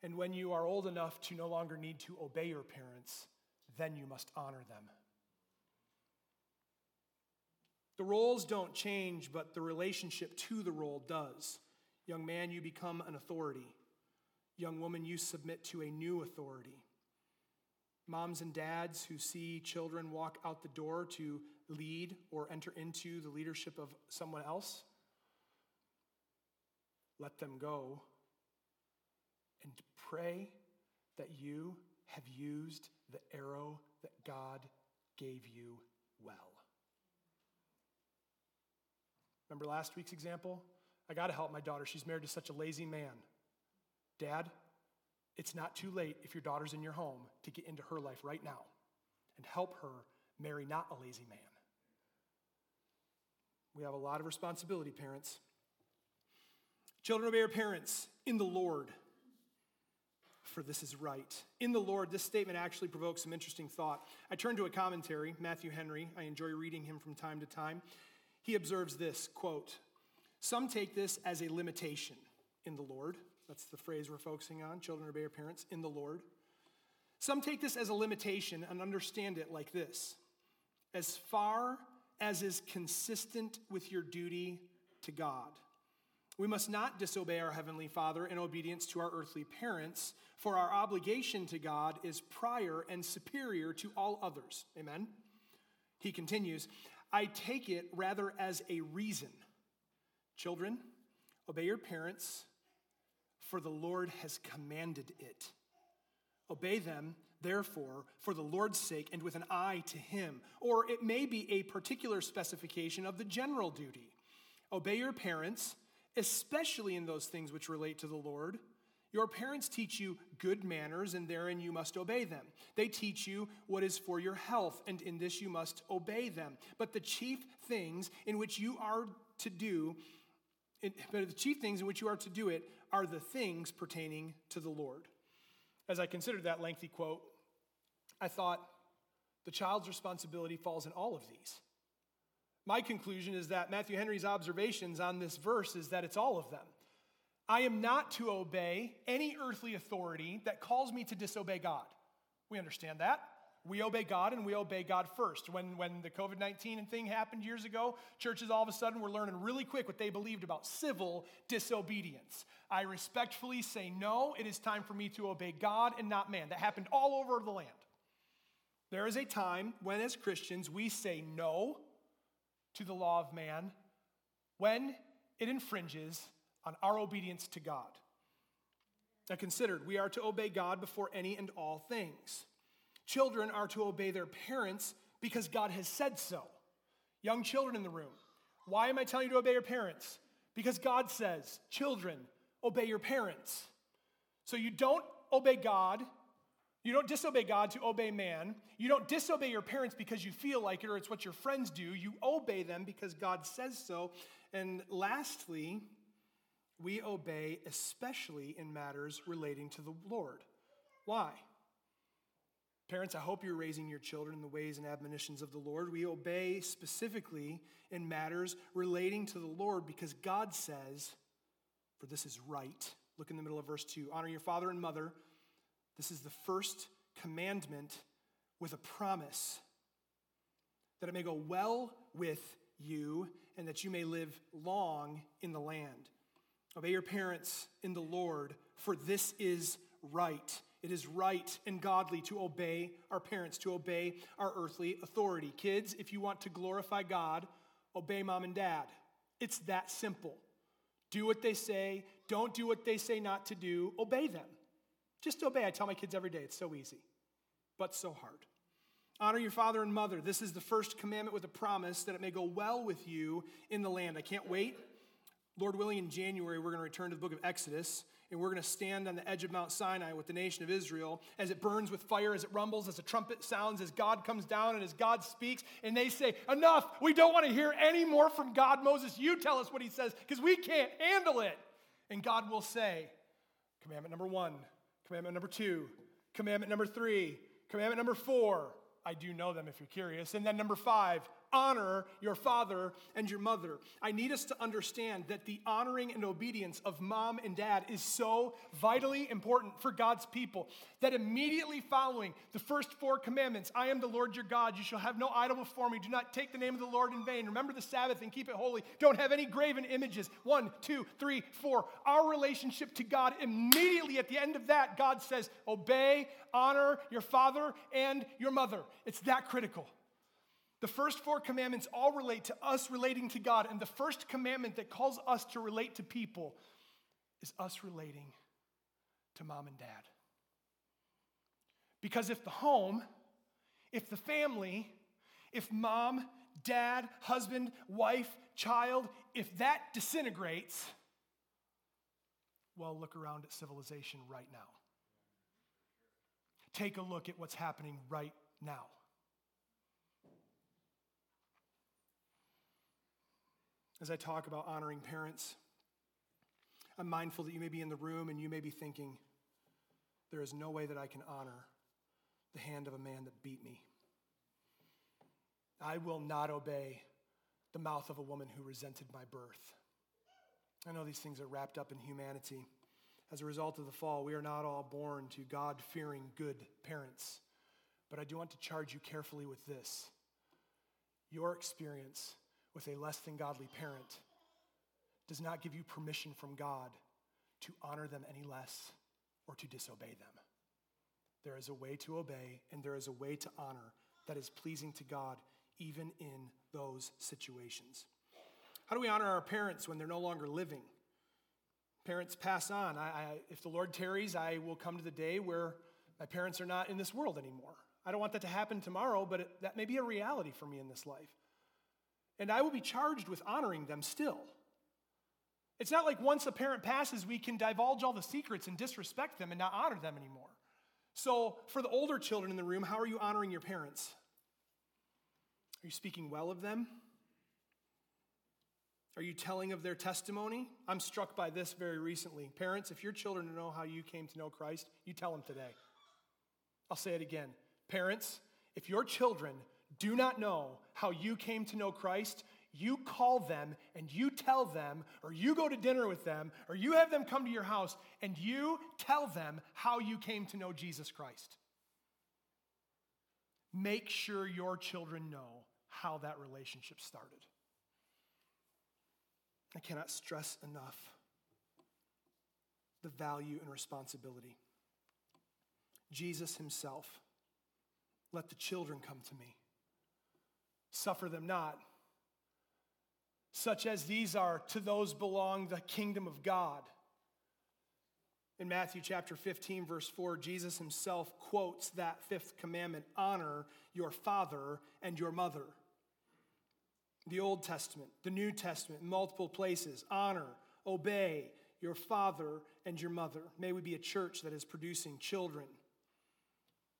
And when you are old enough to no longer need to obey your parents, then you must honor them. The roles don't change, but the relationship to the role does. Young man, you become an authority. Young woman, you submit to a new authority. Moms and dads who see children walk out the door to lead or enter into the leadership of someone else, let them go and pray that you have used the arrow that God gave you well. Remember last week's example? I got to help my daughter. She's married to such a lazy man. Dad, it's not too late if your daughter's in your home to get into her life right now and help her marry not a lazy man. We have a lot of responsibility, parents. Children, obey your parents in the Lord, for this is right. In the Lord, this statement actually provokes some interesting thought. I turn to a commentary, Matthew Henry. I enjoy reading him from time to time. He observes this quote, Some take this as a limitation in the Lord. That's the phrase we're focusing on. Children obey your parents in the Lord. Some take this as a limitation and understand it like this as far as is consistent with your duty to God. We must not disobey our Heavenly Father in obedience to our earthly parents, for our obligation to God is prior and superior to all others. Amen? He continues, I take it rather as a reason. Children, obey your parents, for the Lord has commanded it. Obey them, therefore, for the Lord's sake and with an eye to Him. Or it may be a particular specification of the general duty. Obey your parents especially in those things which relate to the Lord. Your parents teach you good manners, and therein you must obey them. They teach you what is for your health, and in this you must obey them. But the chief things in which you are to do, but the chief things in which you are to do it are the things pertaining to the Lord. As I considered that lengthy quote, I thought the child's responsibility falls in all of these. My conclusion is that Matthew Henry's observations on this verse is that it's all of them. I am not to obey any earthly authority that calls me to disobey God. We understand that. We obey God and we obey God first. When, when the COVID 19 thing happened years ago, churches all of a sudden were learning really quick what they believed about civil disobedience. I respectfully say, no, it is time for me to obey God and not man. That happened all over the land. There is a time when, as Christians, we say no to the law of man when it infringes on our obedience to God. Now, considered, we are to obey God before any and all things. Children are to obey their parents because God has said so. Young children in the room, why am I telling you to obey your parents? Because God says, children, obey your parents. So you don't obey God you don't disobey God to obey man. You don't disobey your parents because you feel like it or it's what your friends do. You obey them because God says so. And lastly, we obey especially in matters relating to the Lord. Why? Parents, I hope you're raising your children in the ways and admonitions of the Lord. We obey specifically in matters relating to the Lord because God says, for this is right. Look in the middle of verse 2 honor your father and mother this is the first commandment with a promise that it may go well with you and that you may live long in the land. Obey your parents in the Lord, for this is right. It is right and godly to obey our parents, to obey our earthly authority. Kids, if you want to glorify God, obey mom and dad. It's that simple. Do what they say, don't do what they say not to do, obey them. Just obey. I tell my kids every day, it's so easy, but so hard. Honor your father and mother. This is the first commandment with a promise that it may go well with you in the land. I can't wait. Lord willing, in January, we're going to return to the book of Exodus, and we're going to stand on the edge of Mount Sinai with the nation of Israel as it burns with fire, as it rumbles, as a trumpet sounds, as God comes down and as God speaks. And they say, Enough, we don't want to hear any more from God. Moses, you tell us what he says, because we can't handle it. And God will say, Commandment number one Commandment number two. Commandment number three. Commandment number four. I do know them if you're curious. And then number five, honor your father and your mother. I need us to understand that the honoring and obedience of mom and dad is so vitally important for God's people that immediately following the first four commandments I am the Lord your God, you shall have no idol before me, do not take the name of the Lord in vain, remember the Sabbath and keep it holy, don't have any graven images. One, two, three, four. Our relationship to God, immediately at the end of that, God says, obey, honor your father and your mother. It's that critical. The first four commandments all relate to us relating to God, and the first commandment that calls us to relate to people is us relating to mom and dad. Because if the home, if the family, if mom, dad, husband, wife, child, if that disintegrates, well, look around at civilization right now. Take a look at what's happening right now. As I talk about honoring parents, I'm mindful that you may be in the room and you may be thinking, there is no way that I can honor the hand of a man that beat me. I will not obey the mouth of a woman who resented my birth. I know these things are wrapped up in humanity. As a result of the fall, we are not all born to God fearing good parents. But I do want to charge you carefully with this. Your experience with a less than godly parent does not give you permission from God to honor them any less or to disobey them. There is a way to obey and there is a way to honor that is pleasing to God even in those situations. How do we honor our parents when they're no longer living? Parents pass on. I, I, if the Lord tarries, I will come to the day where my parents are not in this world anymore. I don't want that to happen tomorrow, but it, that may be a reality for me in this life. And I will be charged with honoring them still. It's not like once a parent passes, we can divulge all the secrets and disrespect them and not honor them anymore. So, for the older children in the room, how are you honoring your parents? Are you speaking well of them? Are you telling of their testimony? I'm struck by this very recently. Parents, if your children know how you came to know Christ, you tell them today. I'll say it again. Parents, if your children do not know how you came to know Christ, you call them and you tell them, or you go to dinner with them, or you have them come to your house and you tell them how you came to know Jesus Christ. Make sure your children know how that relationship started. I cannot stress enough the value and responsibility. Jesus himself, let the children come to me. Suffer them not. Such as these are, to those belong the kingdom of God. In Matthew chapter 15, verse 4, Jesus himself quotes that fifth commandment honor your father and your mother the Old Testament, the New Testament, multiple places. Honor, obey your father and your mother. May we be a church that is producing children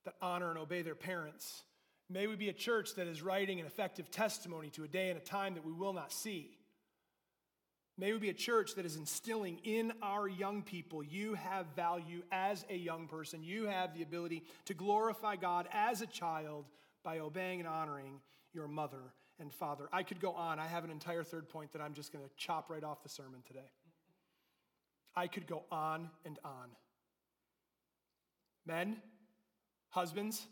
that honor and obey their parents. May we be a church that is writing an effective testimony to a day and a time that we will not see. May we be a church that is instilling in our young people you have value as a young person. You have the ability to glorify God as a child by obeying and honoring your mother and Father. I could go on. I have an entire third point that I'm just going to chop right off the sermon today. I could go on and on. Men, husbands,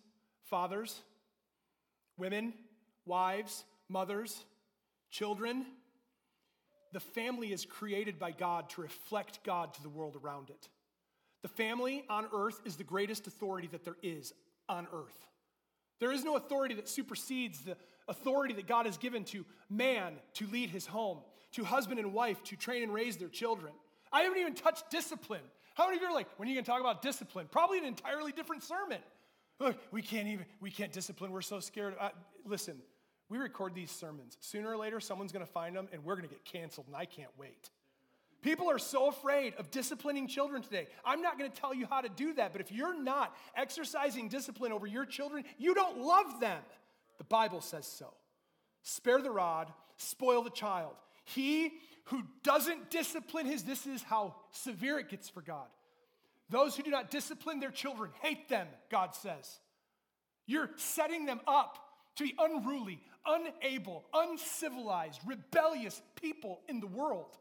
fathers, women, wives, mothers, children. The family is created by God to reflect God to the world around it. The family on earth is the greatest authority that there is on earth. There is no authority that supersedes the authority that God has given to man to lead his home, to husband and wife to train and raise their children. I haven't even touched discipline. How many of you are like, when are you going to talk about discipline? Probably an entirely different sermon. Look, we can't even, we can't discipline. We're so scared. Uh, listen, we record these sermons. Sooner or later, someone's going to find them and we're going to get canceled, and I can't wait. People are so afraid of disciplining children today. I'm not going to tell you how to do that, but if you're not exercising discipline over your children, you don't love them. The Bible says so. Spare the rod, spoil the child. He who doesn't discipline his, this is how severe it gets for God. Those who do not discipline their children hate them, God says. You're setting them up to be unruly, unable, uncivilized, rebellious people in the world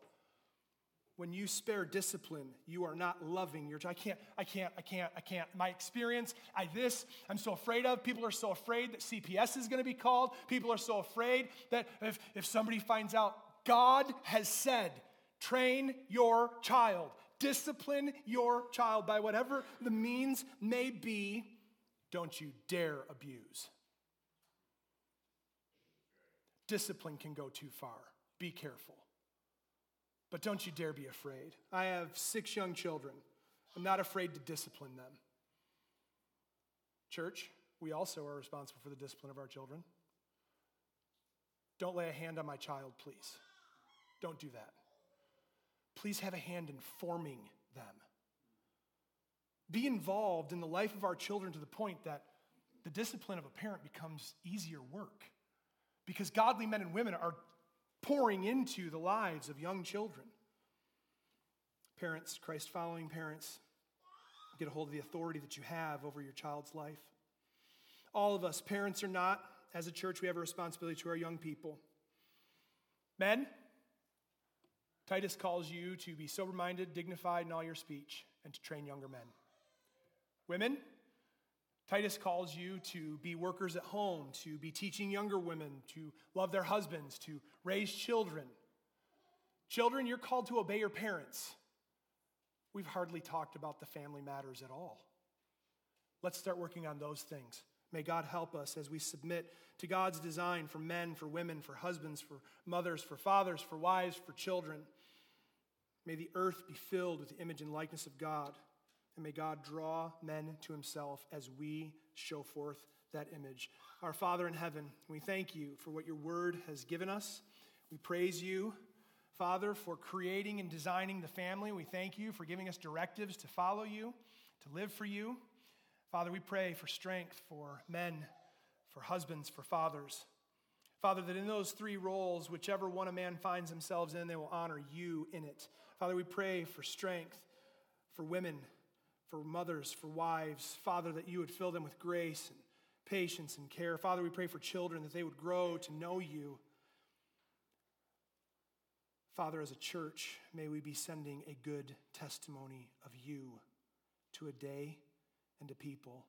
when you spare discipline, you are not loving your child. I can't, I can't, I can't, I can't. My experience, I this, I'm so afraid of. People are so afraid that CPS is going to be called. People are so afraid that if, if somebody finds out, God has said, train your child, discipline your child by whatever the means may be. Don't you dare abuse. Discipline can go too far. Be careful. But don't you dare be afraid. I have six young children. I'm not afraid to discipline them. Church, we also are responsible for the discipline of our children. Don't lay a hand on my child, please. Don't do that. Please have a hand in forming them. Be involved in the life of our children to the point that the discipline of a parent becomes easier work because godly men and women are pouring into the lives of young children. Parents, Christ following parents, get a hold of the authority that you have over your child's life. All of us, parents or not, as a church, we have a responsibility to our young people. Men, Titus calls you to be sober minded, dignified in all your speech, and to train younger men. Women, Titus calls you to be workers at home, to be teaching younger women, to love their husbands, to raise children. Children, you're called to obey your parents. We've hardly talked about the family matters at all. Let's start working on those things. May God help us as we submit to God's design for men, for women, for husbands, for mothers, for fathers, for wives, for children. May the earth be filled with the image and likeness of God. And may God draw men to himself as we show forth that image. Our Father in heaven, we thank you for what your word has given us. We praise you, Father, for creating and designing the family. We thank you for giving us directives to follow you, to live for you. Father, we pray for strength for men, for husbands, for fathers. Father, that in those three roles, whichever one a man finds themselves in, they will honor you in it. Father, we pray for strength for women, for mothers, for wives. Father, that you would fill them with grace and patience and care. Father, we pray for children that they would grow to know you. Father, as a church, may we be sending a good testimony of you to a day and to people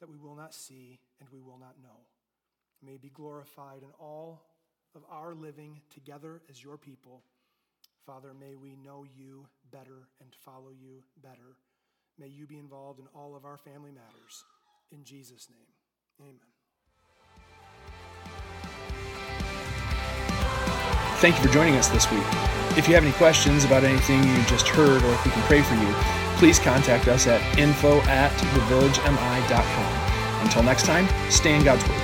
that we will not see and we will not know. May be glorified in all of our living together as your people. Father, may we know you better and follow you better. May you be involved in all of our family matters. In Jesus' name, amen. Thank you for joining us this week. If you have any questions about anything you just heard or if we can pray for you, please contact us at info at thevillagemi.com. Until next time, stay in God's Word.